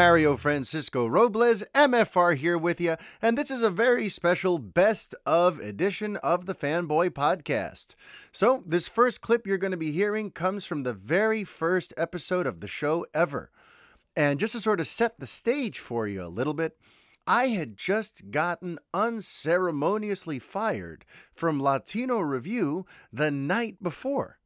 Mario Francisco Robles, MFR, here with you, and this is a very special best of edition of the Fanboy Podcast. So, this first clip you're going to be hearing comes from the very first episode of the show ever. And just to sort of set the stage for you a little bit, I had just gotten unceremoniously fired from Latino Review the night before.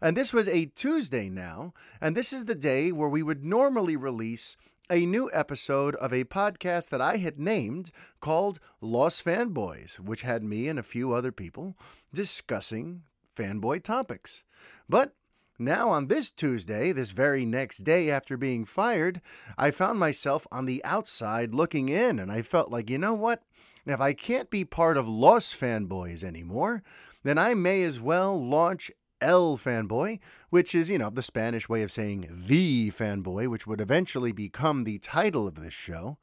And this was a Tuesday now, and this is the day where we would normally release a new episode of a podcast that I had named called Lost Fanboys, which had me and a few other people discussing fanboy topics. But now, on this Tuesday, this very next day after being fired, I found myself on the outside looking in, and I felt like, you know what? If I can't be part of Lost Fanboys anymore, then I may as well launch El Fanboy, which is, you know, the Spanish way of saying the fanboy, which would eventually become the title of this show.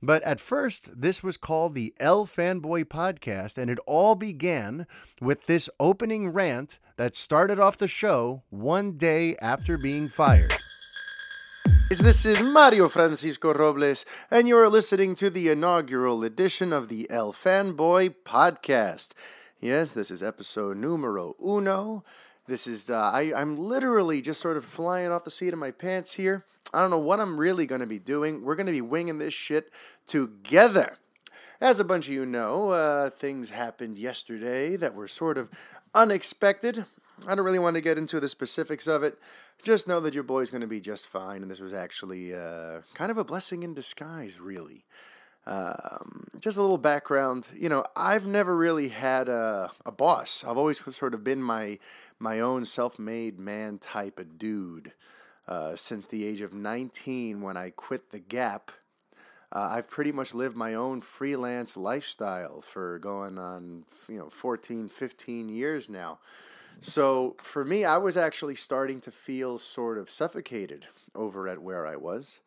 But at first, this was called the El Fanboy Podcast, and it all began with this opening rant that started off the show one day after being fired. This is Mario Francisco Robles, and you are listening to the inaugural edition of the El Fanboy Podcast. Yes, this is episode numero uno. This is, uh, I, I'm literally just sort of flying off the seat of my pants here. I don't know what I'm really going to be doing. We're going to be winging this shit together. As a bunch of you know, uh, things happened yesterday that were sort of unexpected. I don't really want to get into the specifics of it. Just know that your boy's going to be just fine, and this was actually uh, kind of a blessing in disguise, really. Um, just a little background. You know, I've never really had a, a boss. I've always sort of been my my own self-made man type of dude uh, since the age of 19 when I quit the Gap. Uh, I've pretty much lived my own freelance lifestyle for going on, you know, 14, 15 years now. So for me, I was actually starting to feel sort of suffocated over at where I was.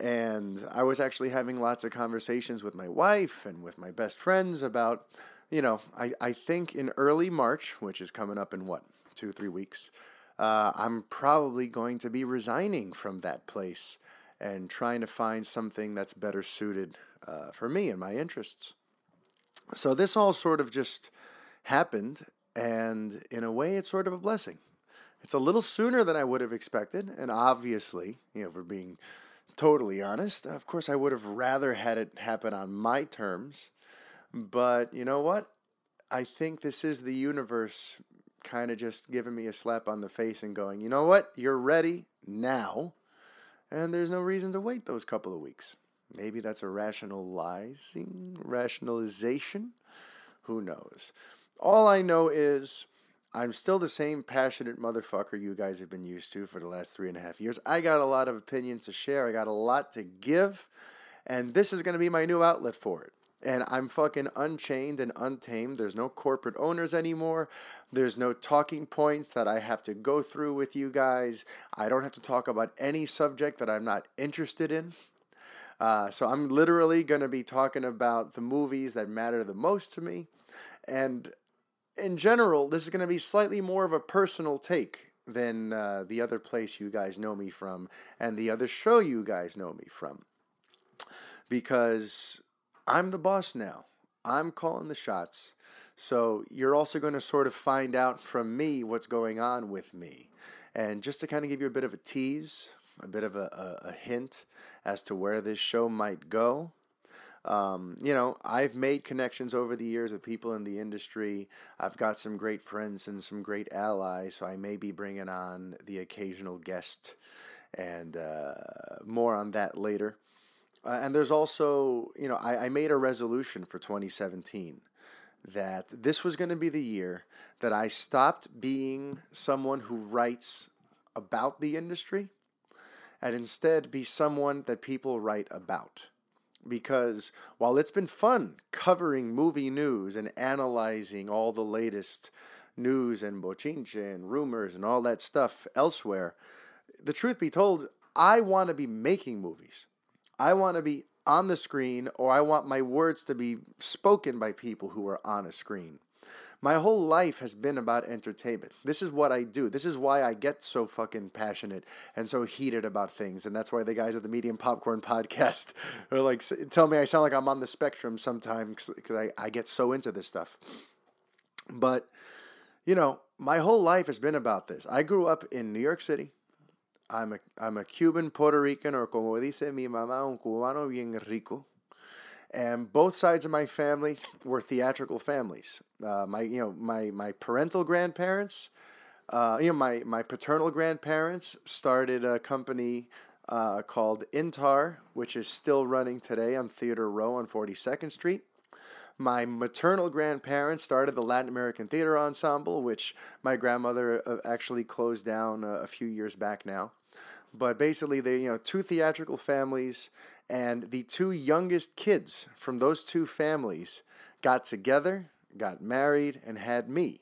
And I was actually having lots of conversations with my wife and with my best friends about, you know, I, I think in early March, which is coming up in what, two, three weeks, uh, I'm probably going to be resigning from that place and trying to find something that's better suited uh, for me and my interests. So this all sort of just happened, and in a way, it's sort of a blessing. It's a little sooner than I would have expected, and obviously, you know, for being totally honest, of course, I would have rather had it happen on my terms. But you know what? I think this is the universe kind of just giving me a slap on the face and going, you know what? You're ready now. And there's no reason to wait those couple of weeks. Maybe that's a rationalizing, rationalization. Who knows? All I know is I'm still the same passionate motherfucker you guys have been used to for the last three and a half years. I got a lot of opinions to share, I got a lot to give, and this is going to be my new outlet for it and I'm fucking unchained and untamed. There's no corporate owners anymore. There's no talking points that I have to go through with you guys. I don't have to talk about any subject that I'm not interested in. Uh, so I'm literally going to be talking about the movies that matter the most to me. And in general, this is going to be slightly more of a personal take than uh, the other place you guys know me from and the other show you guys know me from. Because I'm the boss now. I'm calling the shots. So you're also going to sort of find out from me what's going on with me. And just to kind of give you a bit of a tease, a bit of a, a, a hint as to where this show might go. Um, you know, I've made connections over the years with people in the industry. I've got some great friends and some great allies, so I may be bringing on the occasional guest, and uh, more on that later. Uh, and there's also, you know, I, I made a resolution for 2017 that this was going to be the year that I stopped being someone who writes about the industry and instead be someone that people write about. Because while it's been fun covering movie news and analyzing all the latest news and bochinche and rumors and all that stuff elsewhere, the truth be told, I want to be making movies. I want to be on the screen or I want my words to be spoken by people who are on a screen. My whole life has been about entertainment. This is what I do. This is why I get so fucking passionate and so heated about things. And that's why the guys at the Medium Popcorn podcast are like, tell me I sound like I'm on the spectrum sometimes because I, I get so into this stuff. But, you know, my whole life has been about this. I grew up in New York City. I'm a, I'm a Cuban Puerto Rican, or como dice mi mamá, un cubano bien rico and both sides of my family were theatrical families. Uh, my, you know, my my parental grandparents, uh, you know, my my paternal grandparents started a company uh, called Intar, which is still running today on Theater Row on Forty Second Street. My maternal grandparents started the Latin American Theater Ensemble, which my grandmother uh, actually closed down a, a few years back now. But basically, they you know two theatrical families and the two youngest kids from those two families got together, got married, and had me.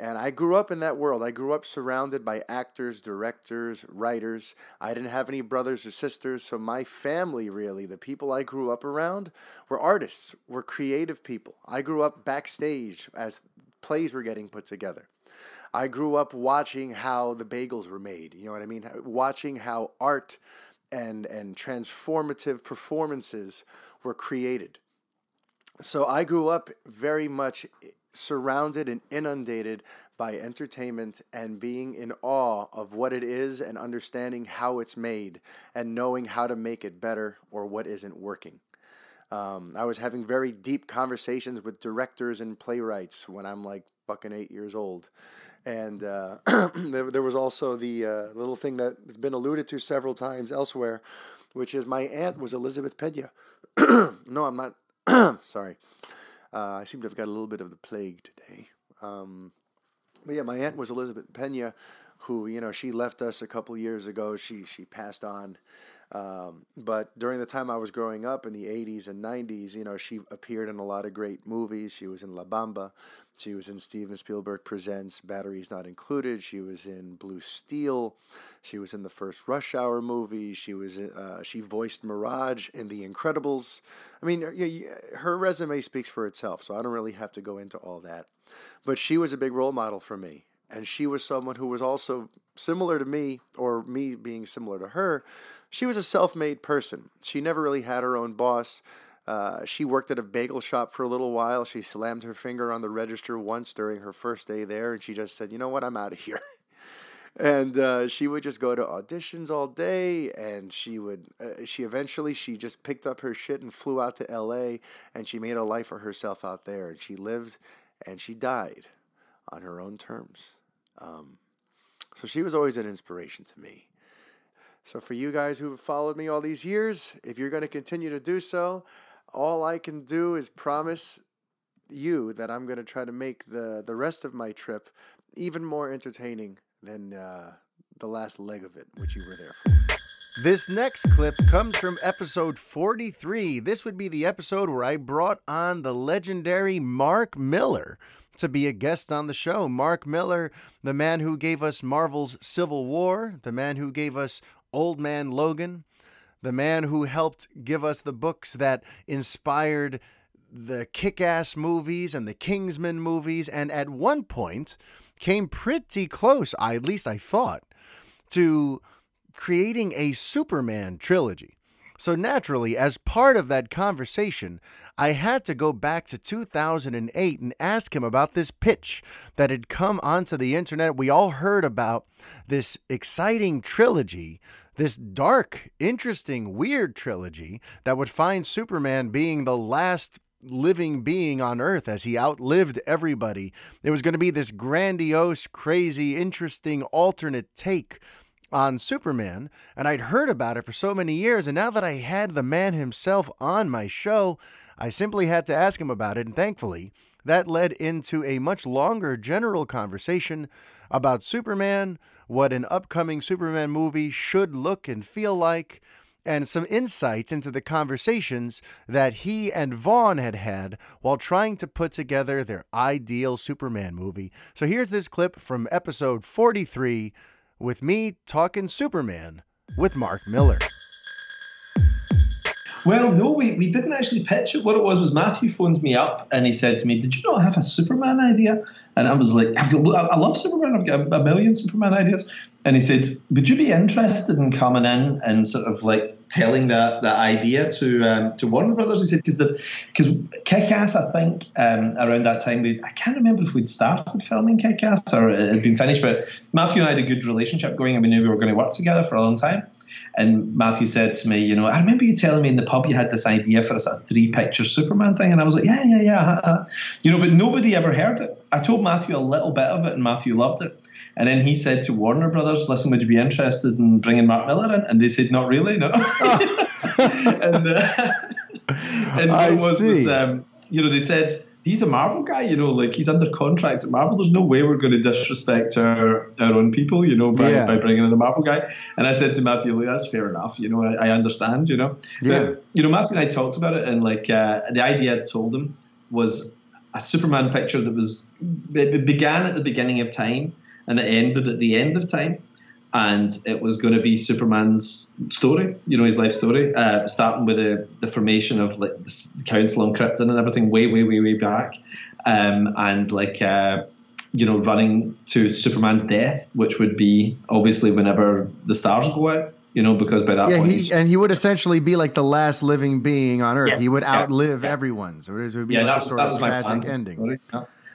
And I grew up in that world. I grew up surrounded by actors, directors, writers. I didn't have any brothers or sisters, so my family really, the people I grew up around, were artists, were creative people. I grew up backstage as plays were getting put together. I grew up watching how the bagels were made. You know what I mean? Watching how art and and transformative performances were created. So I grew up very much surrounded and inundated by entertainment and being in awe of what it is and understanding how it's made and knowing how to make it better or what isn't working. Um, I was having very deep conversations with directors and playwrights when I'm like fucking eight years old. And uh, there, there, was also the uh, little thing that's been alluded to several times elsewhere, which is my aunt was Elizabeth Pena. no, I'm not. sorry. Uh, I seem to have got a little bit of the plague today. Um, but yeah, my aunt was Elizabeth Pena, who you know she left us a couple years ago. She she passed on. Um, but during the time I was growing up in the 80s and 90s, you know, she appeared in a lot of great movies. She was in La Bamba. She was in Steven Spielberg Presents Batteries Not Included. She was in Blue Steel. She was in the first Rush Hour movie. She was uh, she voiced Mirage in The Incredibles. I mean, her resume speaks for itself, so I don't really have to go into all that. But she was a big role model for me, and she was someone who was also similar to me, or me being similar to her. She was a self-made person. She never really had her own boss. Uh, she worked at a bagel shop for a little while. She slammed her finger on the register once during her first day there, and she just said, "You know what? I'm out of here." and uh, she would just go to auditions all day, and she would. Uh, she eventually she just picked up her shit and flew out to L.A. and she made a life for herself out there, and she lived, and she died on her own terms. Um, so she was always an inspiration to me. So for you guys who have followed me all these years, if you're going to continue to do so, all I can do is promise you that I'm going to try to make the, the rest of my trip even more entertaining than uh, the last leg of it, which you were there for. This next clip comes from episode 43. This would be the episode where I brought on the legendary Mark Millar to be a guest on the show. Mark Millar, the man who gave us Marvel's Civil War, the man who gave us Old Man Logan, the man who helped give us the books that inspired the kick ass movies and the Kingsman movies, and at one point came pretty close, I, at least I thought, to creating a Superman trilogy. So, naturally, as part of that conversation, I had to go back to 2008 and ask him about this pitch that had come onto the internet. We all heard about this exciting trilogy this dark, interesting, weird trilogy that would find Superman being the last living being on Earth as he outlived everybody. It was going to be this grandiose, crazy, interesting alternate take on Superman, and I'd heard about it for so many years, and now that I had the man himself on my show, I simply had to ask him about it, and thankfully, that led into a much longer general conversation about Superman, what an upcoming Superman movie should look and feel like, and some insights into the conversations that he and Vaughn had had while trying to put together their ideal Superman movie. So here's this clip from episode 43 with me talking Superman with Mark Millar. Well, no, we, we didn't actually pitch it. What it was was Matthew phoned me up and he said to me, "Did you not have a Superman idea?" And I was like, I've got, I love Superman. I've got a million Superman ideas. And he said, Would you be interested in coming in and sort of like telling that that idea to um, to Warner Brothers? He said, Because because Kick Ass, I think um, around that time, we, I can't remember if we'd started filming Kick Ass or it had been finished, but Matthew and I had a good relationship going and we knew we were going to work together for a long time. And Matthew said to me, you know, I remember you telling me in the pub you had this idea for a sort of three picture Superman thing. And I was like, yeah, yeah, yeah. You know, but nobody ever heard it. I told Matthew a little bit of it and Matthew loved it. And then he said to Warner Brothers, listen, would you be interested in bringing Mark Millar in? And they said, not really, no. and uh, and what it was, was um, you know, they said, he's a Marvel guy, you know, like he's under contract at Marvel. There's no way we're going to disrespect our, our own people, you know, by, yeah. by bringing in a Marvel guy. And I said to Matthew, look, that's fair enough, you know, I, I understand, you know. Yeah. But, you know, Matthew and I talked about it, and like uh, the idea I told him was a Superman picture that was, it began at the beginning of time and it ended at the end of time and it was going to be Superman's story, you know, his life story, uh, starting with the, the formation of like the Council on Krypton and everything way, way, way, way back, um, and like uh, you know, running to Superman's death, which would be obviously whenever the stars go out. You know, because by that yeah, point, he, and he would essentially be like the last living being on Earth. Yes, he would outlive yeah, everyone, so it would be yeah, like a sort of tragic ending.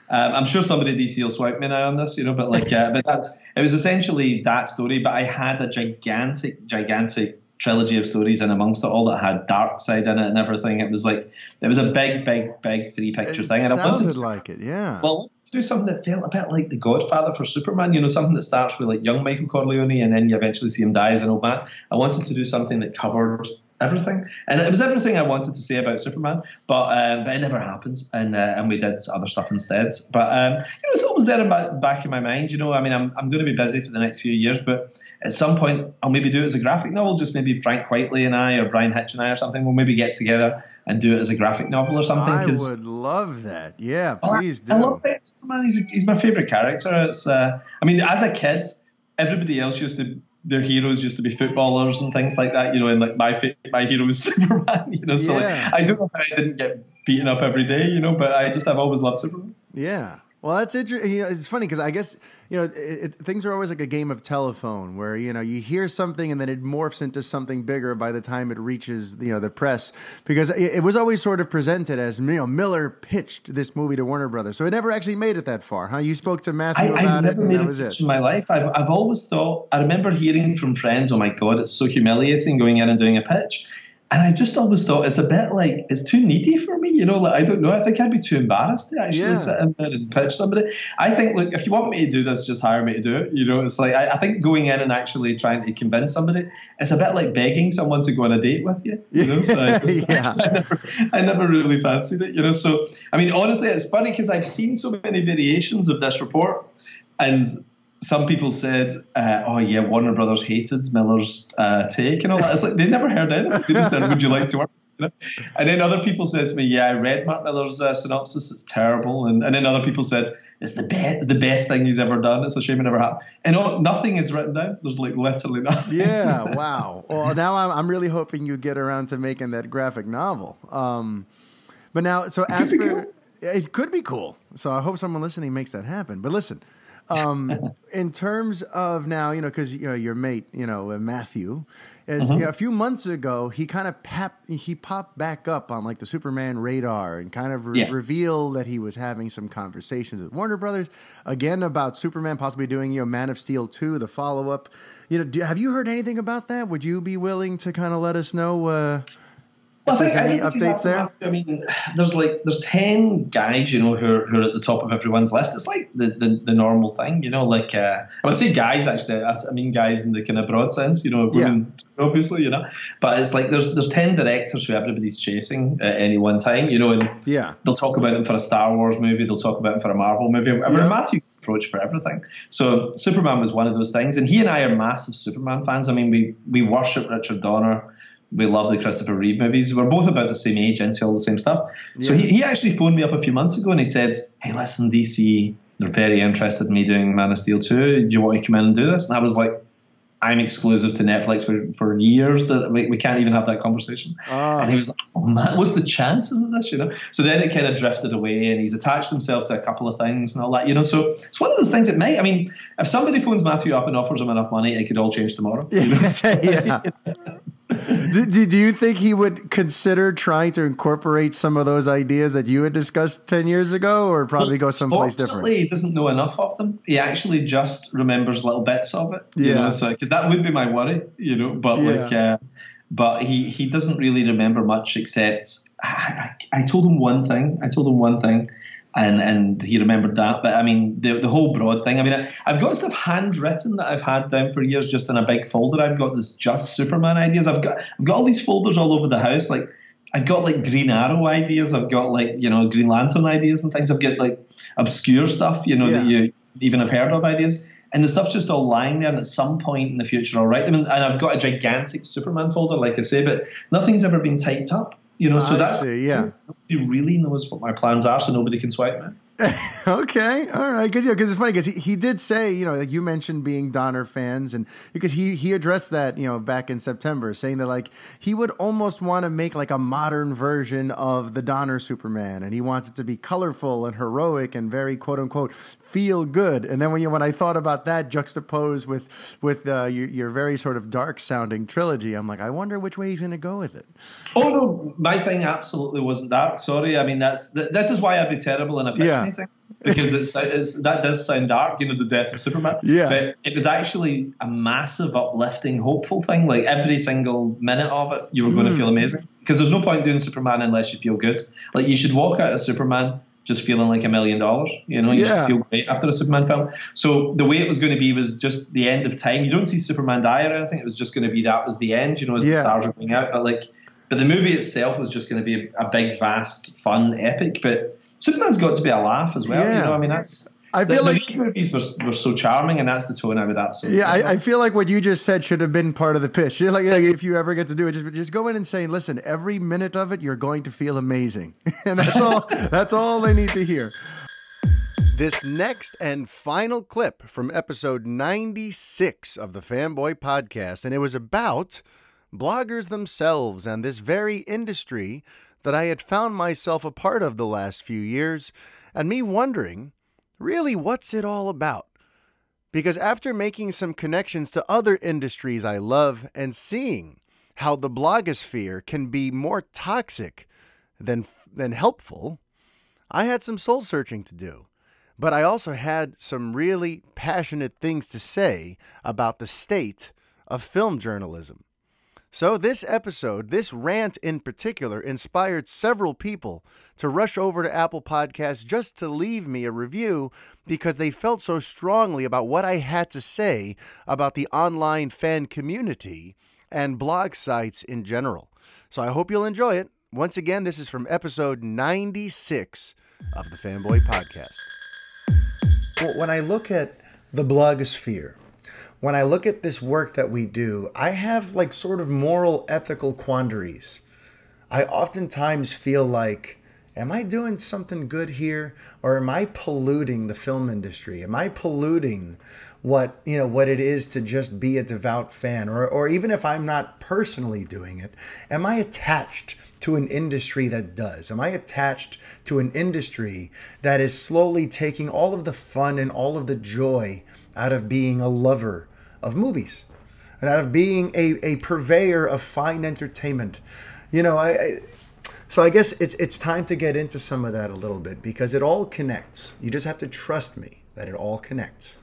Um, I'm sure somebody at DC will swipe me now on this, you know, but like, uh, but that's it was essentially that story. But I had a gigantic, gigantic trilogy of stories in amongst it all that had Darkseid in it and everything. It was like it was a big, big, big three picture thing. And I wanted to, like it, yeah. Well, do something that felt a bit like The Godfather for Superman. You know, something that starts with like young Michael Corleone and then you eventually see him die as an old man. I wanted to do something that covered everything, and it was everything I wanted to say about Superman, but um, but it never happens, and uh, and we did other stuff instead. But um, you know, it's always there in my, back in my mind. You know, I mean, I'm I'm going to be busy for the next few years, but at some point I'll maybe do it as a graphic novel. Just maybe Frank Quitely and I, or Bryan Hitch and I, or something. We'll maybe get together and do it as a graphic novel or something. I would love that. Yeah, please do. I love it. Superman. He's a, he's my favorite character. It's uh, I mean, as a kid, everybody else used to their heroes used to be footballers and things like that, you know, and like my my hero is Superman, you know. So yeah. like, I don't know how I didn't get beaten up every day, you know, but I just I've always loved Superman. Yeah. Well, that's interesting. You know, it's funny because I guess you know it, it, things are always like a game of telephone, where you know you hear something and then it morphs into something bigger by the time it reaches you know the press. Because it, it was always sort of presented as you know Millar pitched this movie to Warner Brothers, so it never actually made it that far. Huh? You spoke to Matthew I, about I've never it. Made a pitch it. in my life. I've I've always thought. I remember hearing from friends, "Oh my god, it's so humiliating going in and doing a pitch." And I just always thought it's a bit like it's too needy for me, you know. Like I don't know. I think I'd be too embarrassed to actually yeah. sit in there and pitch somebody. I think, look, if you want me to do this, just hire me to do it. You know, it's like I, I think going in and actually trying to convince somebody, it's a bit like begging someone to go on a date with you. You know, so I, just, yeah. I, never, I never really fancied it. You know, so I mean, honestly, it's funny because I've seen so many variations of this report, and some people said, uh, "Oh yeah, Warner Brothers hated Millar's uh, take and all that." It's like they never heard anything. They just said, "Would you like to work?" And then other people said to me, "Yeah, I read Mark Millar's uh, synopsis. It's terrible." And, and then other people said, "It's the best, it's the best thing he's ever done. It's a shame it never happened." And all, nothing is written down. There's like literally nothing. Yeah, wow. Well, now I'm, I'm really hoping you get around to making that graphic novel. Um, but now, so as for cool. it could be cool. So I hope someone listening makes that happen. But listen. Um, in terms of now, you know, because you know your mate, you know uh, Matthew, is mm-hmm. you know, a few months ago he kind of pap- he popped back up on like the Superman radar and kind of re- yeah. revealed that he was having some conversations with Warner Brothers again about Superman possibly doing you know Man of Steel two, the follow up. You know, do, have you heard anything about that? Would you be willing to kind of let us know? Uh, well, I think, any I think updates there? I mean, there's like there's ten guys, you know, who are, who are at the top of everyone's list. It's like the, the, the normal thing, you know. Like uh, I would say guys actually. I mean guys in the kind of broad sense, you know, women yeah. obviously, you know. But it's like there's there's ten directors who everybody's chasing at any one time, you know, and yeah, they'll talk about them for a Star Wars movie, they'll talk about them for a Marvel movie. I mean, yeah. Matthew's approach for everything. So Superman was one of those things, and he and I are massive Superman fans. I mean, we we worship Richard Donner we love the Christopher Reeve movies. We're both about the same age into all the same stuff. Yeah. So he, he actually phoned me up a few months ago and he said, Hey, listen, DC, they're very interested in me doing Man of Steel 2. Do you want to come in and do this? And I was like, I'm exclusive to Netflix for, for years that we, we can't even have that conversation. Oh. And he was like, oh man, what's the chances of this, you know? So then it kind of drifted away and he's attached himself to a couple of things and all that, you know? So it's one of those things that may, I mean, if somebody phones Matthew up and offers him enough money, it could all change tomorrow. You know? yeah. do, do, do, you think he would consider trying to incorporate some of those ideas that you had discussed 10 years ago or probably go someplace different? he doesn't know enough of them. He actually just remembers little bits of it. Yeah. You know, so, because that would be my worry, you know, but yeah. like, uh, but he, he doesn't really remember much except I, I, I told him one thing. I told him one thing and and he remembered that. But I mean, the the whole broad thing. I mean, I, have got stuff handwritten that I've had down for years, just in a big folder. I've got this just Superman ideas. I've got I've got all these folders all over the house. Like I've got like Green Arrow ideas. I've got like you know Green Lantern ideas and things. I've got like obscure stuff, you know, yeah. that you even have heard of ideas. And the stuff's just all lying there, and at some point in the future, I'll write them. And I've got a gigantic Superman folder, like I say, but nothing's ever been typed up. You know, so I that's see, yeah. Nobody really knows what my plans are, so nobody can swipe me. okay, all right, because yeah, because it's funny because he, he did say you know like you mentioned being Donner fans and because he he addressed that you know back in September saying that like he would almost want to make like a modern version of the Donner Superman and he wants it to be colorful and heroic and very quote unquote feel good and then when you when I thought about that juxtaposed with with uh, your, your very sort of dark sounding trilogy I'm like I wonder which way he's going to go with it. Oh no, my thing absolutely wasn't dark. Sorry, I mean that's this is why I'd be terrible in a yeah anything because it's, it's that does sound dark, you know, the death of Superman. Yeah. But it was actually a massive, uplifting, hopeful thing. Like every single minute of it, you were going mm. to feel amazing. Because there's no point doing Superman unless you feel good. Like you should walk out of Superman just feeling like a million dollars. You know, you yeah. should feel great after a Superman film. So the way it was going to be was just the end of time. You don't see Superman die or anything. It was just going to be that was the end. You know, as yeah. the stars are going out. But like, but the movie itself was just going to be a, a big, vast, fun epic. But Superman's got to be a laugh as well. Yeah. You know, I mean, that's. I feel the, like the movies were, were so charming, and that's the tone I would absolutely. Yeah, I, I, feel like what you just said should have been part of the pitch. Like, like, if you ever get to do it, just just go in and say, "Listen, every minute of it, you're going to feel amazing," and that's all. that's all they need to hear. This next and final clip from episode 96 of the Fanboy Podcast, and it was about bloggers themselves and this very industry that I had found myself a part of the last few years, and me wondering, really, what's it all about? Because after making some connections to other industries I love and seeing how the blogosphere can be more toxic than, than helpful, I had some soul searching to do. But I also had some really passionate things to say about the state of film journalism. So, this episode, this rant in particular, inspired several people to rush over to Apple Podcasts just to leave me a review because they felt so strongly about what I had to say about the online fan community and blog sites in general. So, I hope you'll enjoy it. Once again, this is from episode 96 of the Fanboy Podcast. When I look at the blogosphere, when I look at this work that we do, I have like sort of moral ethical quandaries. I oftentimes feel like, am I doing something good here? Or am I polluting the film industry? Am I polluting what you know what it is to just be a devout fan? Or or even if I'm not personally doing it, am I attached to an industry that does? Am I attached to an industry that is slowly taking all of the fun and all of the joy out of being a lover of movies and out of being a, a purveyor of fine entertainment. You know, I, I so I guess it's it's time to get into some of that a little bit because it all connects. You just have to trust me that it all connects.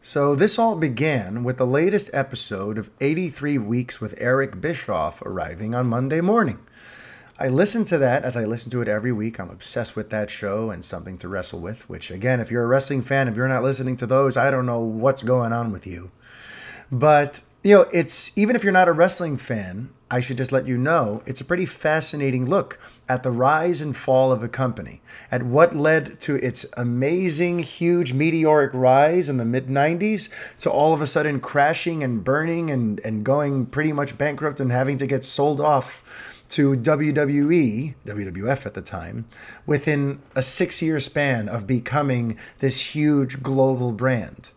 So this all began with the latest episode of 83 Weeks with Eric Bischoff arriving on Monday morning. I listen to that as I listen to it every week. I'm obsessed with that show and something to wrestle with, which again, if you're a wrestling fan, if you're not listening to those, I don't know what's going on with you. But, you know, it's even if you're not a wrestling fan, I should just let you know it's a pretty fascinating look at the rise and fall of a company, at what led to its amazing, huge, meteoric rise in the mid 90s to all of a sudden crashing and burning and, and going pretty much bankrupt and having to get sold off to WWE, WWF at the time, within a six year span of becoming this huge global brand.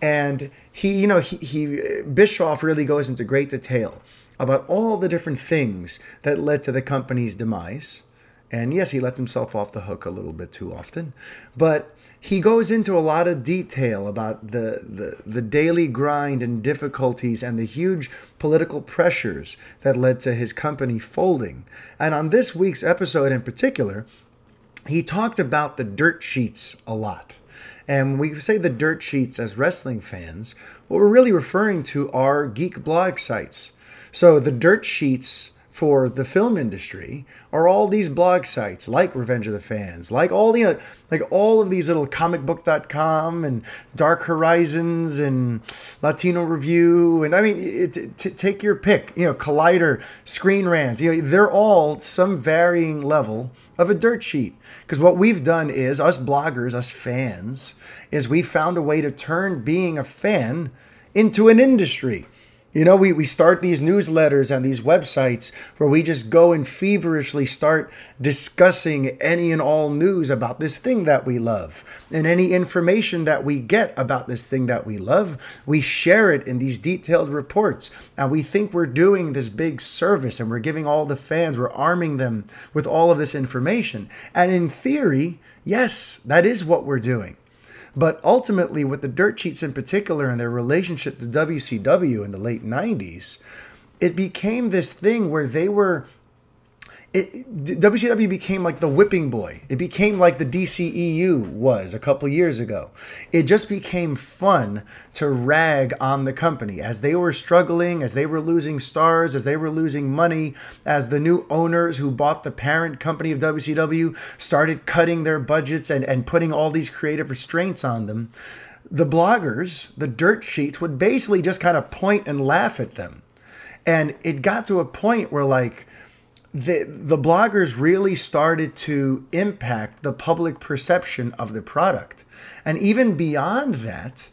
And he, you know, he, he Bischoff really goes into great detail about all the different things that led to the company's demise. And yes, he lets himself off the hook a little bit too often, but he goes into a lot of detail about the, the, the daily grind and difficulties and the huge political pressures that led to his company folding. And on this week's episode in particular, he talked about the dirt sheets a lot. And we say the dirt sheets as wrestling fans, what we're really referring to are geek blog sites. So the dirt sheets for the film industry are all these blog sites like Revenge of the Fans, like all the like all of these little comicbook.com and Dark Horizons and Latino Review and I mean it, t- take your pick, you know, Collider, Screen Rant, you know, they're all some varying level of a dirt sheet. Because what we've done is us bloggers, us fans, is we found a way to turn being a fan into an industry. You know, we, we start these newsletters and these websites where we just go and feverishly start discussing any and all news about this thing that we love. And any information that we get about this thing that we love, we share it in these detailed reports. And we think we're doing this big service and we're giving all the fans, we're arming them with all of this information. And in theory, yes, that is what we're doing. But ultimately, with the dirt sheets in particular and their relationship to WCW in the late 90s, it became this thing where they were it, WCW became like the whipping boy. It became like the DCEU was a couple years ago. It just became fun to rag on the company as they were struggling, as they were losing stars, as they were losing money, as the new owners who bought the parent company of WCW started cutting their budgets and, and putting all these creative restraints on them. The bloggers, the dirt sheets, would basically just kind of point and laugh at them. And it got to a point where, like, the the bloggers really started to impact the public perception of the product. And even beyond that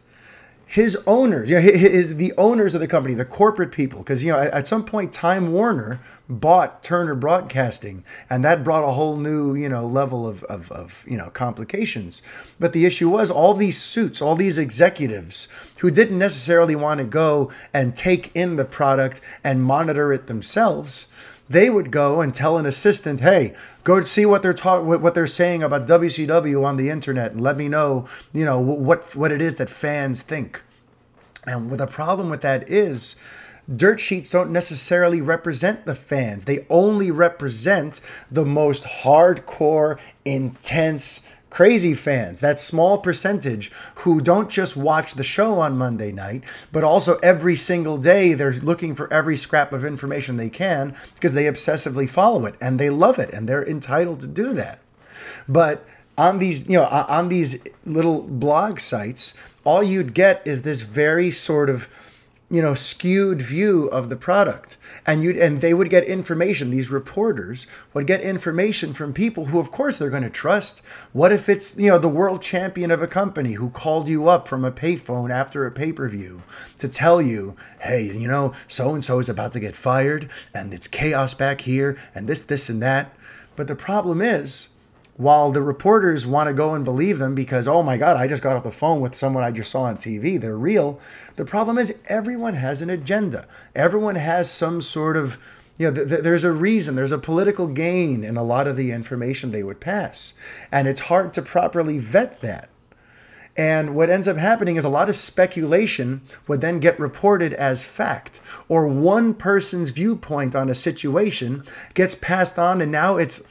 his owners you know his the owners of the company the corporate people because you know at, some point time warner bought turner broadcasting and that brought a whole new you know level of, of, of you know complications. But the issue was all these suits all these executives who didn't necessarily want to go and take in the product and monitor it themselves they would go and tell an assistant, "Hey, go see what they're talking, what they're saying about WCW on the internet, and let me know, you know, what what it is that fans think." And the problem with that is, dirt sheets don't necessarily represent the fans. They only represent the most hardcore, intense crazy fans, that small percentage who don't just watch the show on Monday night, but also every single day they're looking for every scrap of information they can because they obsessively follow it and they love it and they're entitled to do that. But on these, you know, on these little blog sites, all you'd get is this very sort of you know skewed view of the product. And you and they would get information these reporters would get information from people who of course they're going to trust. What if it's you know the world champion of a company who called you up from a payphone after a pay-per-view to tell you hey you know so and so is about to get fired and it's chaos back here and this this and that. But the problem is while the reporters want to go and believe them because, oh my God, I just got off the phone with someone I just saw on TV, they're real. The problem is everyone has an agenda. Everyone has some sort of, you know, th- th- there's a reason, there's a political gain in a lot of the information they would pass. And it's hard to properly vet that. And what ends up happening is a lot of speculation would then get reported as fact, or one person's viewpoint on a situation gets passed on, and now it's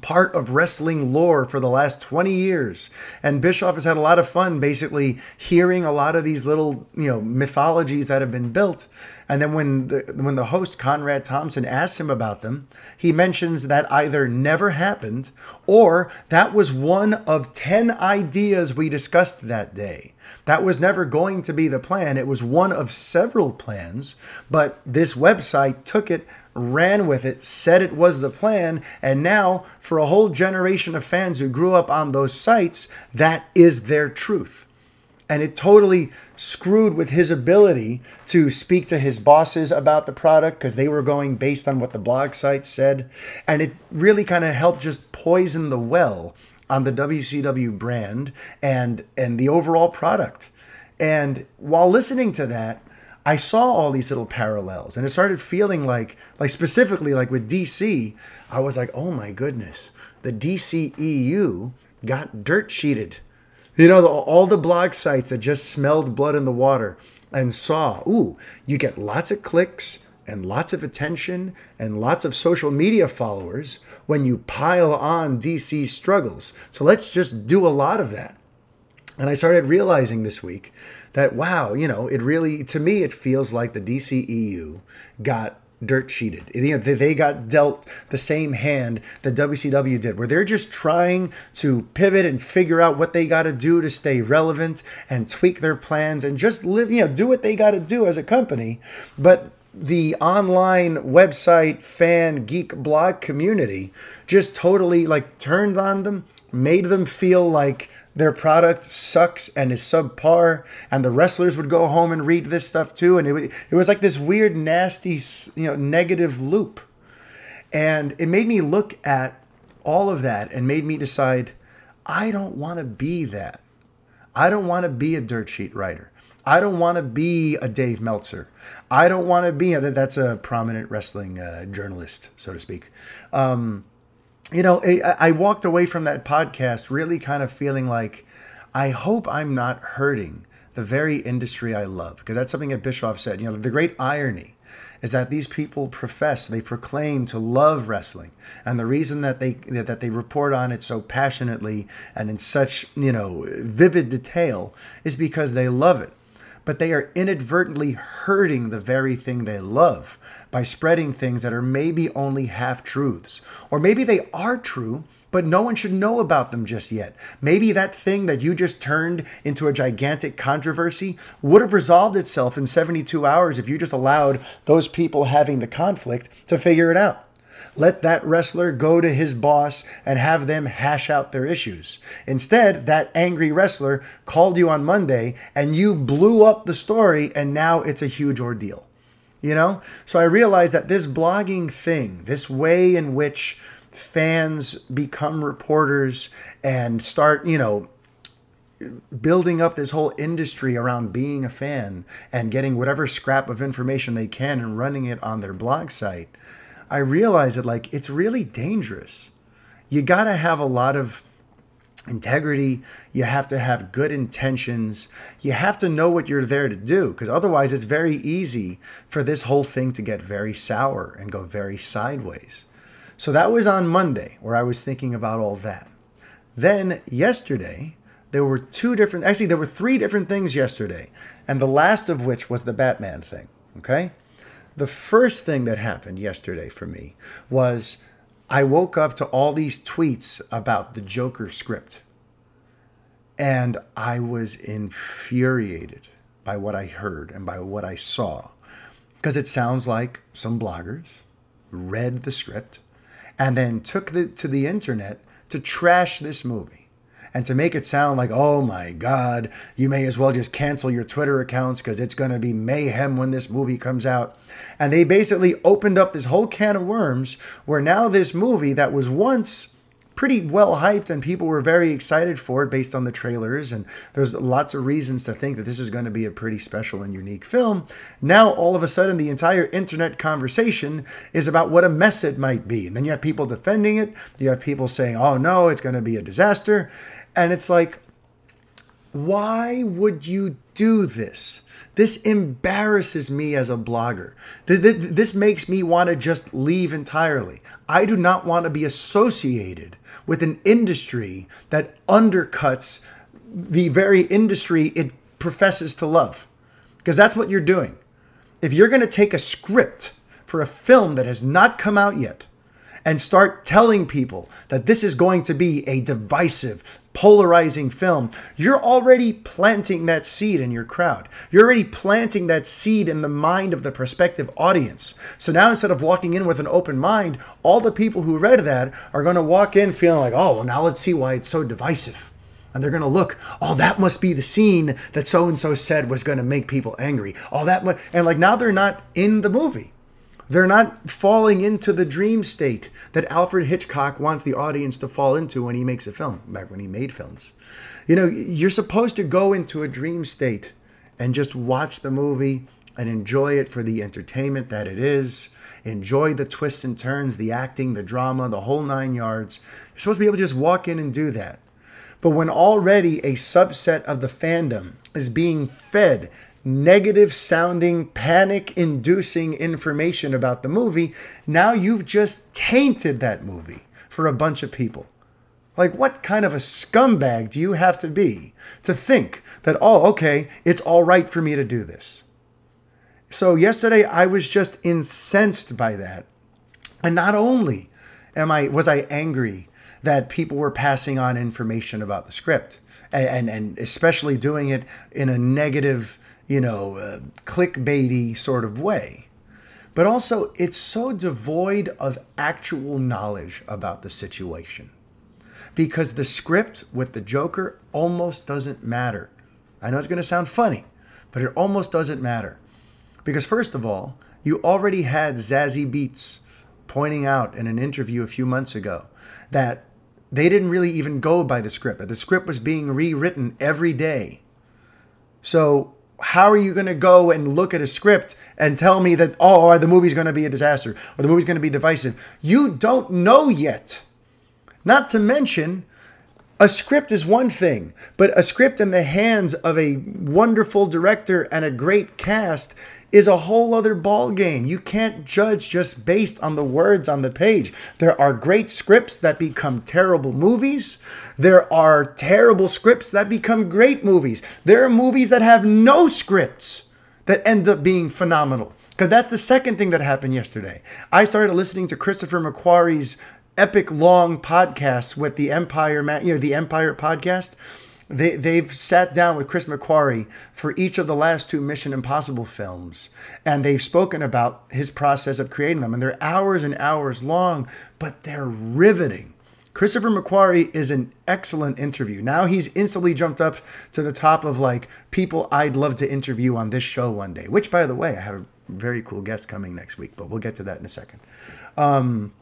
part of wrestling lore for the last 20 years. And Bischoff has had a lot of fun basically hearing a lot of these little, you know, mythologies that have been built. And then when the when the host Conrad Thompson asks him about them, he mentions that either never happened or that was one of 10 ideas we discussed that day. That was never going to be the plan. It was one of several plans, but this website took it ran with it, said it was the plan, and now for a whole generation of fans who grew up on those sites, that is their truth. And it totally screwed with his ability to speak to his bosses about the product because they were going based on what the blog sites said. And it really kind of helped just poison the well on the WCW brand and and the overall product And while listening to that, I saw all these little parallels and it started feeling like, like specifically like with DC, I was like, oh my goodness, the DCEU got dirt sheeted. You know, all the blog sites that just smelled blood in the water and saw, ooh, you get lots of clicks and lots of attention and lots of social media followers when you pile on DC struggles. So let's just do a lot of that. And I started realizing this week that, wow, you know, it really, to me, it feels like the DCEU got dirt sheeted. You know, they got dealt the same hand that WCW did, where they're just trying to pivot and figure out what they got to do to stay relevant and tweak their plans and just live, you know, do what they got to do as a company. But the online website fan geek blog community just totally like turned on them, made them feel like their product sucks and is subpar and the wrestlers would go home and read this stuff too and it, it was like this weird nasty you know negative loop. And it made me look at all of that and made me decide i don't want to be that. I don't want to be a dirt sheet writer. I don't want to be a dave meltzer. I don't want to be a, that's a prominent wrestling uh, journalist so to speak. Um, you know, I, walked away from that podcast really kind of feeling like I hope I'm not hurting the very industry I love because that's something that Bischoff said. You know, the great irony is that these people profess, they proclaim to love wrestling, and the reason that they that they report on it so passionately and in such you know vivid detail is because they love it. But they are inadvertently hurting the very thing they love by spreading things that are maybe only half truths. Or maybe they are true, but no one should know about them just yet. Maybe that thing that you just turned into a gigantic controversy would have resolved itself in 72 hours if you just allowed those people having the conflict to figure it out. Let that wrestler go to his boss and have them hash out their issues. Instead, that angry wrestler called you on Monday and you blew up the story, and now it's a huge ordeal you know? So I realized that this blogging thing, this way in which fans become reporters and start, you know, building up this whole industry around being a fan and getting whatever scrap of information they can and running it on their blog site, I realized that like it's really dangerous. You got to have a lot of integrity. You have to have good intentions. You have to know what you're there to do because otherwise, it's very easy for this whole thing to get very sour and go very sideways. So that was on Monday where I was thinking about all that. Then yesterday, there were two different, actually, there were three different things yesterday, and the last of which was the Batman thing. Okay? The first thing that happened yesterday for me was I woke up to all these tweets about the Joker script. And I was infuriated by what I heard and by what I saw. Because it sounds like some bloggers read the script and then took it to the internet to trash this movie and to make it sound like, oh my God, you may as well just cancel your Twitter accounts because it's going to be mayhem when this movie comes out. And they basically opened up this whole can of worms where now this movie that was once pretty well hyped and people were very excited for it based on the trailers and there's lots of reasons to think that this is going to be a pretty special and unique film now all of a sudden the entire internet conversation is about what a mess it might be. And then you have people defending it. You have people saying oh no it's going to be a disaster and it's like, why would you do this? This embarrasses me as a blogger. This makes me want to just leave entirely. I do not want to be associated with an industry that undercuts the very industry it professes to love. Because that's what you're doing. If you're going to take a script for a film that has not come out yet and start telling people that this is going to be a divisive, polarizing film, you're already planting that seed in your crowd. You're already planting that seed in the mind of the prospective audience. So now instead of walking in with an open mind, all the people who read that are going to walk in feeling like, oh, well, now let's see why it's so divisive. And they're going to look, oh, that must be the scene that so and so said was going to make people angry. All that, mu-. and like now they're not in the movie. They're not falling into the dream state that Alfred Hitchcock wants the audience to fall into when he makes a film, back when he made films. You know, you're supposed to go into a dream state and just watch the movie and enjoy it for the entertainment that it is. Enjoy the twists and turns, the acting, the drama, the whole nine yards. You're supposed to be able to just walk in and do that. But when already a subset of the fandom is being fed negative sounding, panic inducing information about the movie, now you've just tainted that movie for a bunch of people. Like, what kind of a scumbag do you have to be to think that, oh, okay, it's all right for me to do this? So, yesterday I was just incensed by that. And not only am I, was I angry that people were passing on information about the script and, and, and especially doing it in a negative, you know, uh, clickbaity sort of way. But also, it's so devoid of actual knowledge about the situation. Because the script with the Joker almost doesn't matter. I know it's going to sound funny, but it almost doesn't matter. Because, first of all, you already had Zazie Beetz pointing out in an interview a few months ago that they didn't really even go by the script. The script was being rewritten every day. So how are you going to go and look at a script and tell me that oh the movie's going to be a disaster or the movie's going to be divisive? You don't know yet. Not to mention a script is one thing, but a script in the hands of a wonderful director and a great cast is a whole other ball game. You can't judge just based on the words on the page. There are great scripts that become terrible movies. There are terrible scripts that become great movies. There are movies that have no scripts that end up being phenomenal. Because that's the second thing that happened yesterday. I started listening to Christopher McQuarrie's epic long podcasts with the Empire, you know, the Empire podcast they, they've sat down with Chris McQuarrie for each of the last two Mission Impossible films, and they've spoken about his process of creating them. And they're hours and hours long, but they're riveting. Christopher McQuarrie is an excellent interview. Now he's instantly jumped up to the top of like people I'd love to interview on this show one day, which, by the way, I have a very cool guest coming next week, but we'll get to that in a second. Um,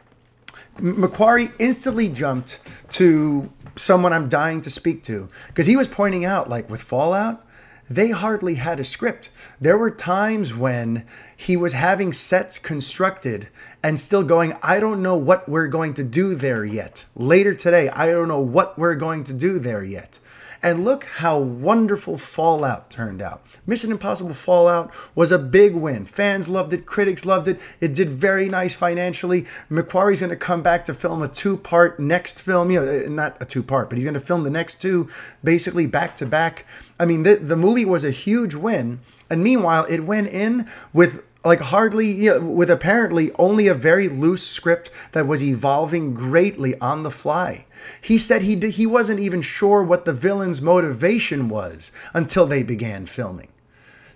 McQuarrie instantly jumped to someone I'm dying to speak to because he was pointing out, like with Fallout, they hardly had a script. There were times when he was having sets constructed and still going, I don't know what we're going to do there yet. Later today, I don't know what we're going to do there yet. And look how wonderful Fallout turned out. Mission Impossible Fallout was a big win. Fans loved it, critics loved it. It did very nice financially. McQuarrie's going to come back to film a two part next film. You know, eh, not a two part, but he's going to film the next two basically back to back. I mean, the, the movie was a huge win. And meanwhile, it went in with like hardly you know, with apparently only a very loose script that was evolving greatly on the fly. He said he did, he wasn't even sure what the villain's motivation was until they began filming.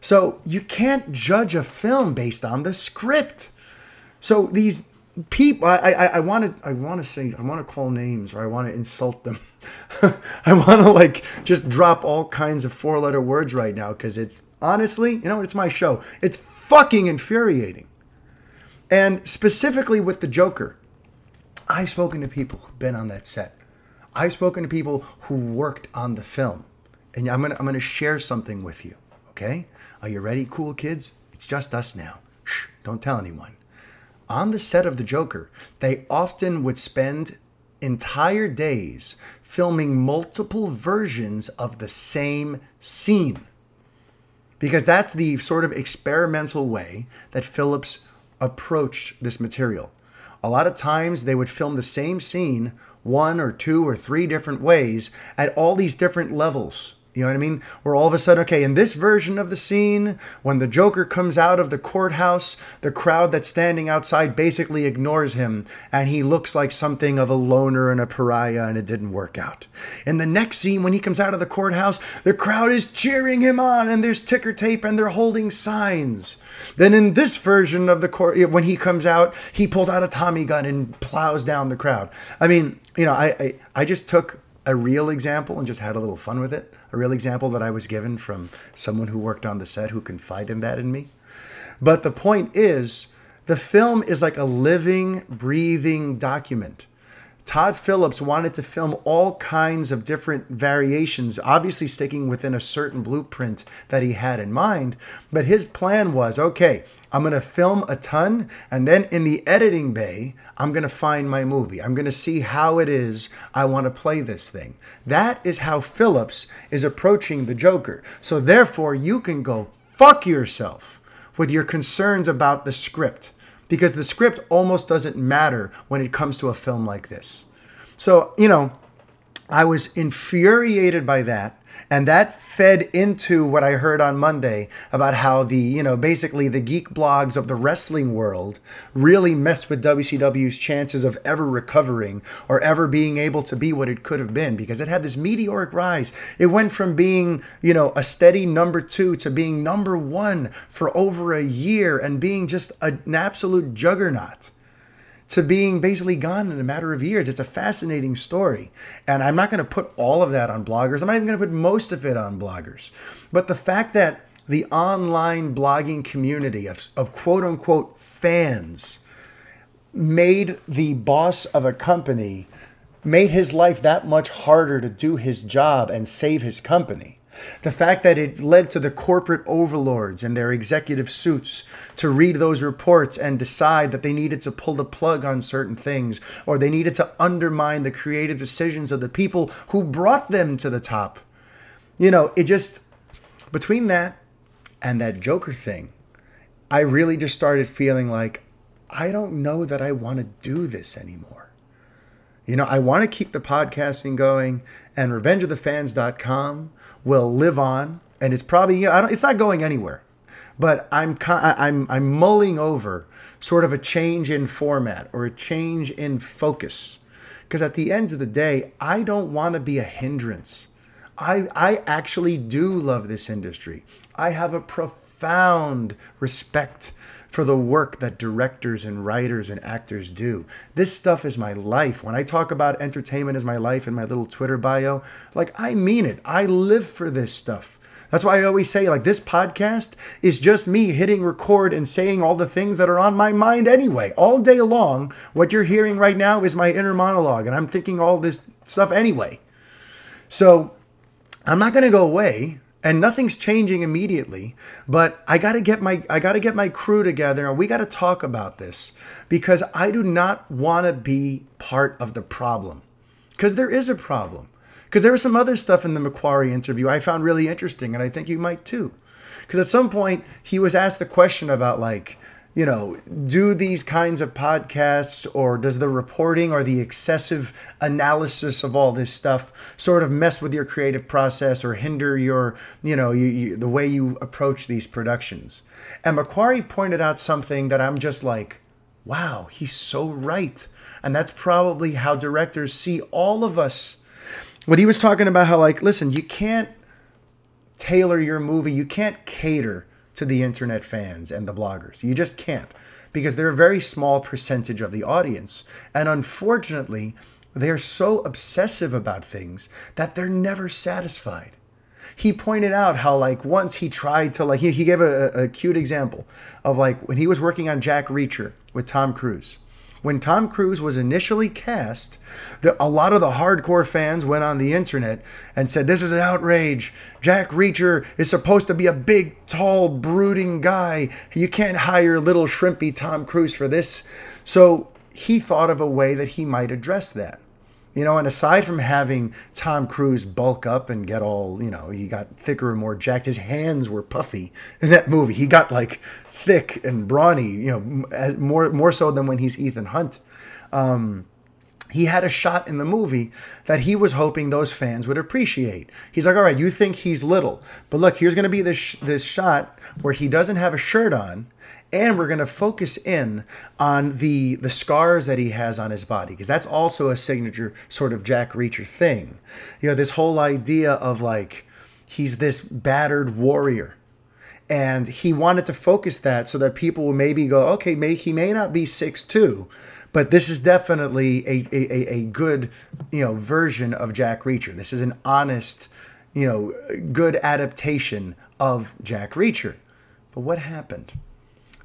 So you can't judge a film based on the script. So these people, I, want to, I want to say, I want to call names or I want to insult them. I want to like just drop all kinds of four-letter words right now because it's honestly, you know, it's my show. It's fucking infuriating. And specifically with the Joker, I've spoken to people who've been on that set. I've spoken to people who worked on the film. And I'm gonna I'm gonna share something with you. Okay? Are you ready, cool kids? It's just us now. Shh, don't tell anyone. On the set of The Joker, they often would spend entire days filming multiple versions of the same scene. Because that's the sort of experimental way that Phillips approached this material. A lot of times they would film the same scene one or two or three different ways at all these different levels you know what I mean? Where all of a sudden, okay, in this version of the scene, when the Joker comes out of the courthouse, the crowd that's standing outside basically ignores him, and he looks like something of a loner and a pariah, and it didn't work out. In the next scene, when he comes out of the courthouse, the crowd is cheering him on, and there's ticker tape, and they're holding signs. Then in this version of the court, when he comes out, he pulls out a Tommy gun and plows down the crowd. I mean, you know, I, I, I just took a real example and just had a little fun with it. A real example that I was given from someone who worked on the set who confided in that in me. But the point is, the film is like a living, breathing document. Todd Phillips wanted to film all kinds of different variations, obviously sticking within a certain blueprint that he had in mind. But his plan was okay, I'm going to film a ton, and then in the editing bay, I'm going to find my movie. I'm going to see how it is I want to play this thing. That is how Phillips is approaching the Joker. So therefore, you can go fuck yourself with your concerns about the script because the script almost doesn't matter when it comes to a film like this. So, you know, I was infuriated by that. And that fed into what I heard on Monday about how the, you know, basically the geek blogs of the wrestling world really messed with WCW's chances of ever recovering or ever being able to be what it could have been because it had this meteoric rise. It went from being, you know, a steady number two to being number one for over a year and being just an absolute juggernaut to being basically gone in a matter of years. It's a fascinating story. And I'm not going to put all of that on bloggers. I'm not even going to put most of it on bloggers. But the fact that the online blogging community of, of quote unquote fans made the boss of a company, made his life that much harder to do his job and save his company the fact that it led to the corporate overlords and their executive suits to read those reports and decide that they needed to pull the plug on certain things or they needed to undermine the creative decisions of the people who brought them to the top. You know, it just, between that and that Joker thing, I really just started feeling like I don't know that I want to do this anymore. You know, I want to keep the podcasting going and revengeofthefans.com will live on, and it's probably I don't, it's not going anywhere. But I'm I'm I'm mulling over sort of a change in format or a change in focus, because at the end of the day, I don't want to be a hindrance. I I actually do love this industry. I have a profound respect for the work that directors and writers and actors do. This stuff is my life. When I talk about entertainment as my life in my little Twitter bio, like I mean it. I live for this stuff. That's why I always say, like, this podcast is just me hitting record and saying all the things that are on my mind anyway. All day long, what you're hearing right now is my inner monologue, and I'm thinking all this stuff anyway. So I'm not going to go away and nothing's changing immediately but i got to get my i got to get my crew together and we got to talk about this because i do not want to be part of the problem. Because there is a problem. Because there was some other stuff in the McQuarrie interview i found really interesting and i think you might too. Because at some point he was asked the question about like you know, do these kinds of podcasts or does the reporting or the excessive analysis of all this stuff sort of mess with your creative process or hinder your, you know, you, you, the way you approach these productions? And McQuarrie pointed out something that I'm just like, wow, he's so right. And that's probably how directors see all of us. What he was talking about, how, like, listen, you can't tailor your movie, you can't cater to the internet fans and the bloggers. You just can't because they're a very small percentage of the audience. And unfortunately, they're so obsessive about things that they're never satisfied. He pointed out how, like, once he tried to, like, he, he gave a, a cute example of, like, when he was working on Jack Reacher with Tom Cruise when Tom Cruise was initially cast, the, a lot of the hardcore fans went on the internet and said, This is an outrage. Jack Reacher is supposed to be a big, tall, brooding guy. You can't hire little shrimpy Tom Cruise for this. So he thought of a way that he might address that. You know, and aside from having Tom Cruise bulk up and get all, you know, he got thicker and more jacked, his hands were puffy in that movie. He got like thick and brawny, you know, more more so than when he's Ethan Hunt. Um, he had a shot in the movie that he was hoping those fans would appreciate. He's like, "All right, you think he's little, but look, here's going to be this sh- this shot where he doesn't have a shirt on." And we're going to focus in on the the scars that he has on his body because that's also a signature sort of Jack Reacher thing. You know, this whole idea of like he's this battered warrior and he wanted to focus that so that people will maybe go, okay, may, he may not be six two, but this is definitely a, a, a good you know version of Jack Reacher. This is an honest, you know, good adaptation of Jack Reacher. But what happened?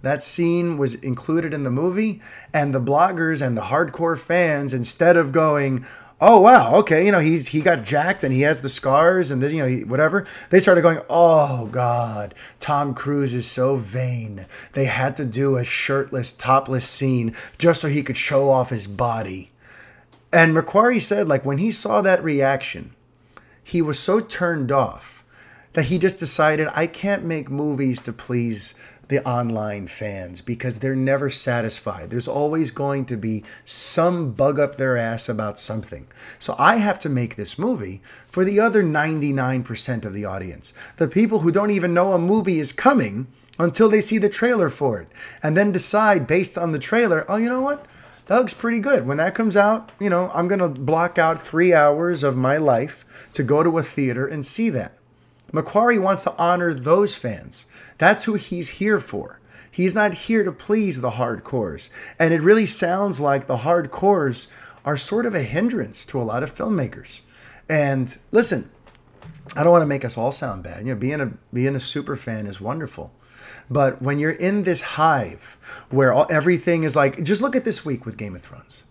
That scene was included in the movie, and the bloggers and the hardcore fans, instead of going, "Oh wow, okay, you know he's he got jacked and he has the scars and the, you know he, whatever," they started going, "Oh God, Tom Cruise is so vain. They had to do a shirtless, topless scene just so he could show off his body." And McQuarrie said, like when he saw that reaction, he was so turned off that he just decided, I can't make movies to please the online fans because they're never satisfied. There's always going to be some bug up their ass about something. So I have to make this movie for the other 99% of the audience. The people who don't even know a movie is coming until they see the trailer for it and then decide based on the trailer, oh, you know what? That looks pretty good. When that comes out, you know, I'm going to block out three hours of my life to go to a theater and see that. McQuarrie wants to honor those fans. That's who he's here for. He's not here to please the hardcores. And it really sounds like the hardcores are sort of a hindrance to a lot of filmmakers. And listen, I don't want to make us all sound bad. You know, being a being a super fan is wonderful. But when you're in this hive where all, everything is like, just look at this week with Game of Thrones.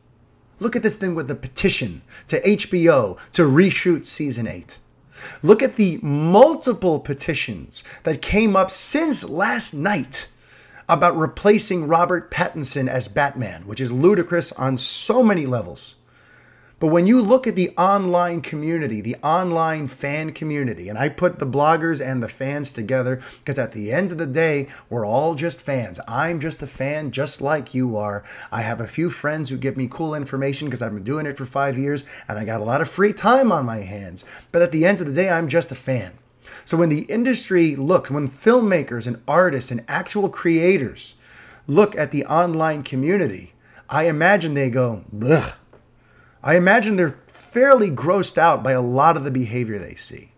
Look at this thing with the petition to HBO to reshoot season eight. Look at the multiple petitions that came up since last night about replacing Robert Pattinson as Batman, which is ludicrous on so many levels. But when you look at the online community, the online fan community, and I put the bloggers and the fans together because at the end of the day, we're all just fans. I'm just a fan just like you are. I have a few friends who give me cool information because I've been doing it for five years and I got a lot of free time on my hands. But at the end of the day, I'm just a fan. So when the industry looks, when filmmakers and artists and actual creators look at the online community, I imagine they go, ugh I imagine they're fairly grossed out by a lot of the behavior they see.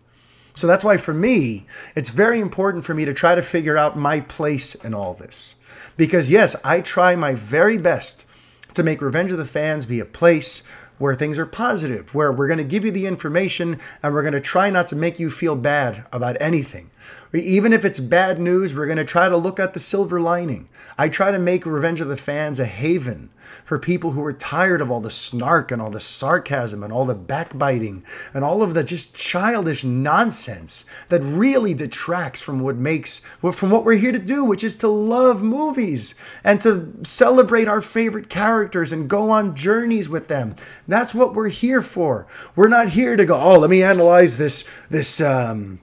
So that's why for me, it's very important for me to try to figure out my place in all this. Because yes, I try my very best to make Revenge of the Fans be a place where things are positive, where we're going to give you the information and we're going to try not to make you feel bad about anything. Even if it's bad news, we're going to try to look at the silver lining. I try to make Revenge of the Fans a haven for people who are tired of all the snark and all the sarcasm and all the backbiting and all of the just childish nonsense that really detracts from what makes from what we're here to do, which is to love movies and to celebrate our favorite characters and go on journeys with them. That's what we're here for. We're not here to go, oh, let me analyze this this um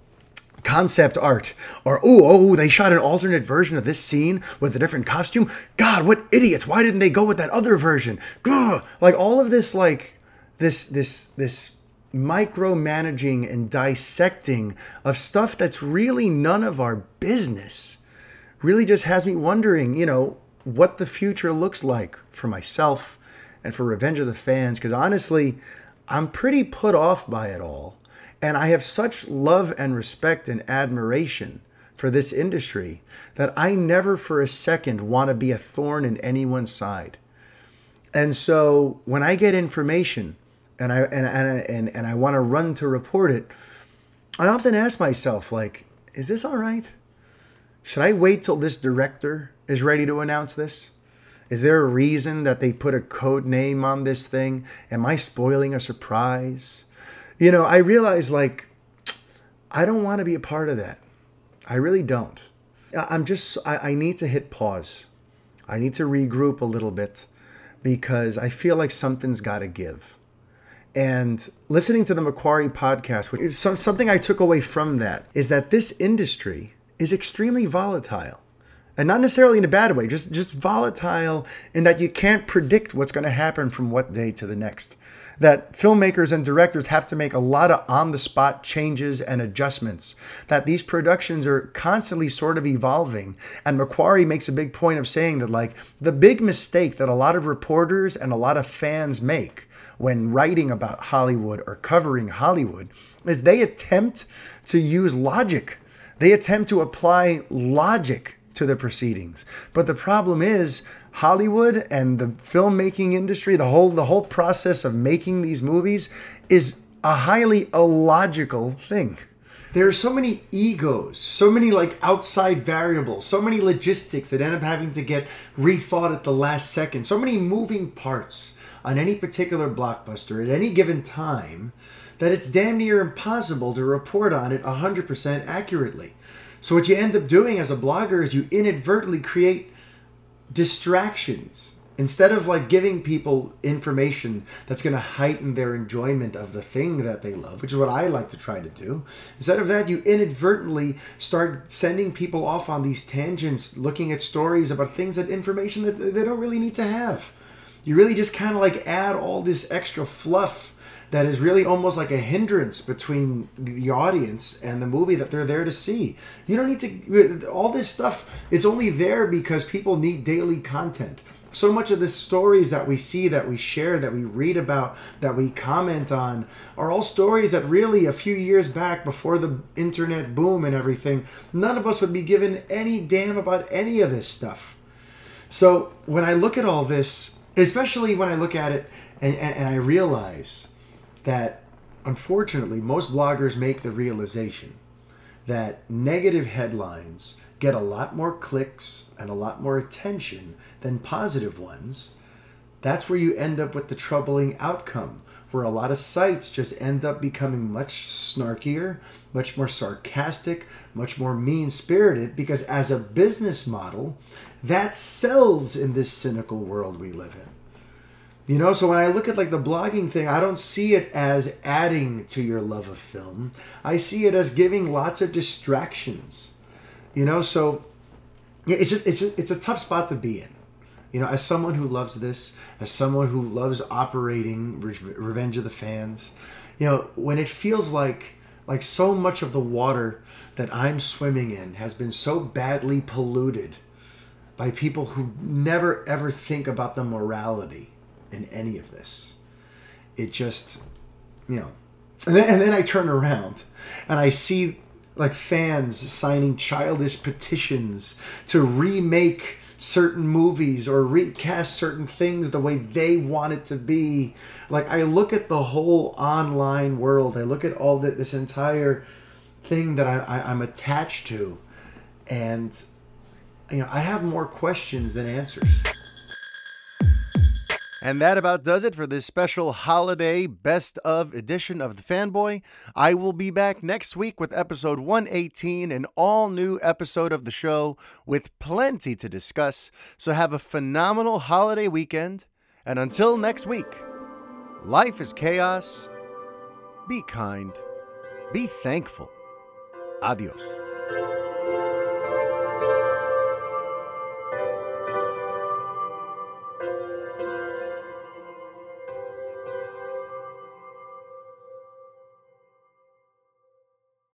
concept art. Or oh oh they shot an alternate version of this scene with a different costume? God what idiots. Why didn't they go with that other version? Gah! like all of this like this this this micromanaging and dissecting of stuff that's really none of our business really just has me wondering you know what the future looks like for myself and for revenge of the fans. Because honestly i'm pretty put off by it all and I have such love and respect and admiration for this industry that I never for a second want to be a thorn in anyone's side. And so when I get information and I and and and, and I want to run to report it, I often ask myself like, is this all right? Should I wait till this director is ready to announce this? Is there a reason that they put a code name on this thing? Am I spoiling a surprise? You know, I realize like I don't want to be a part of that. I really don't. I'm just, I, I need to hit pause. I need to regroup a little bit because I feel like something's got to give. And listening to the McQuarrie podcast, which is something I took away from that, is that this industry is extremely volatile. And not necessarily in a bad way, just, just volatile in that you can't predict what's going to happen from what day to the next that filmmakers and directors have to make a lot of on the spot changes and adjustments, that these productions are constantly sort of evolving. And McQuarrie makes a big point of saying that, like, the big mistake that a lot of reporters and a lot of fans make when writing about Hollywood or covering Hollywood is they attempt to use logic. They attempt to apply logic to the proceedings. But the problem is, Hollywood and the filmmaking industry, the whole the whole process of making these movies is a highly illogical thing. there are so many egos, so many like outside variables, so many logistics that end up having to get rethought at the last second, so many moving parts on any particular blockbuster at any given time that it's damn near impossible to report on it 100% accurately. So, what you end up doing as a blogger is you inadvertently create distractions. Instead of like giving people information that's going to heighten their enjoyment of the thing that they love which is what i like to try to do instead of that you inadvertently start sending people off on these tangents looking at stories about things that information that they don't really need to have. You really just kind of like add all this extra fluff that is really almost like a hindrance between the audience and the movie that they're there to see. You don't need to all this stuff. It's only there because people need daily content so much of the stories that we see, that we share, that we read about, that we comment on, are all stories that really a few years back, before the internet boom and everything, none of us would be given any damn about any of this stuff. So when I look at all this, especially when I look at it and, and, and I realize that unfortunately most bloggers make the realization that negative headlines get a lot more clicks and a lot more attention than positive ones, that's where you end up with the troubling outcome, where a lot of sites just end up becoming much snarkier, much more sarcastic, much more mean spirited, because as a business model, that sells in this cynical world we live in. You know, so when I look at like the blogging thing, I don't see it as adding to your love of film. I see it as giving lots of distractions. You know, so yeah, it's just it's just, it's a tough spot to be in. You know, as someone who loves this, as someone who loves operating Re- Revenge of the Fans, you know, when it feels like like so much of the water that I'm swimming in has been so badly polluted by people who never ever think about the morality in any of this. It just, you know, and then, and then I turn around and I see like fans signing childish petitions to remake certain movies or recast certain things the way they want it to be. Like I look at the whole online world, I look at all the, this entire thing that I, I, I'm attached to, and you know I have more questions than answers. And that about does it for this special holiday best of edition of The Fanboy. I will be back next week with episode 118, an all new episode of the show with plenty to discuss. So have a phenomenal holiday weekend. And until next week, life is chaos. Be kind. Be thankful. Adios.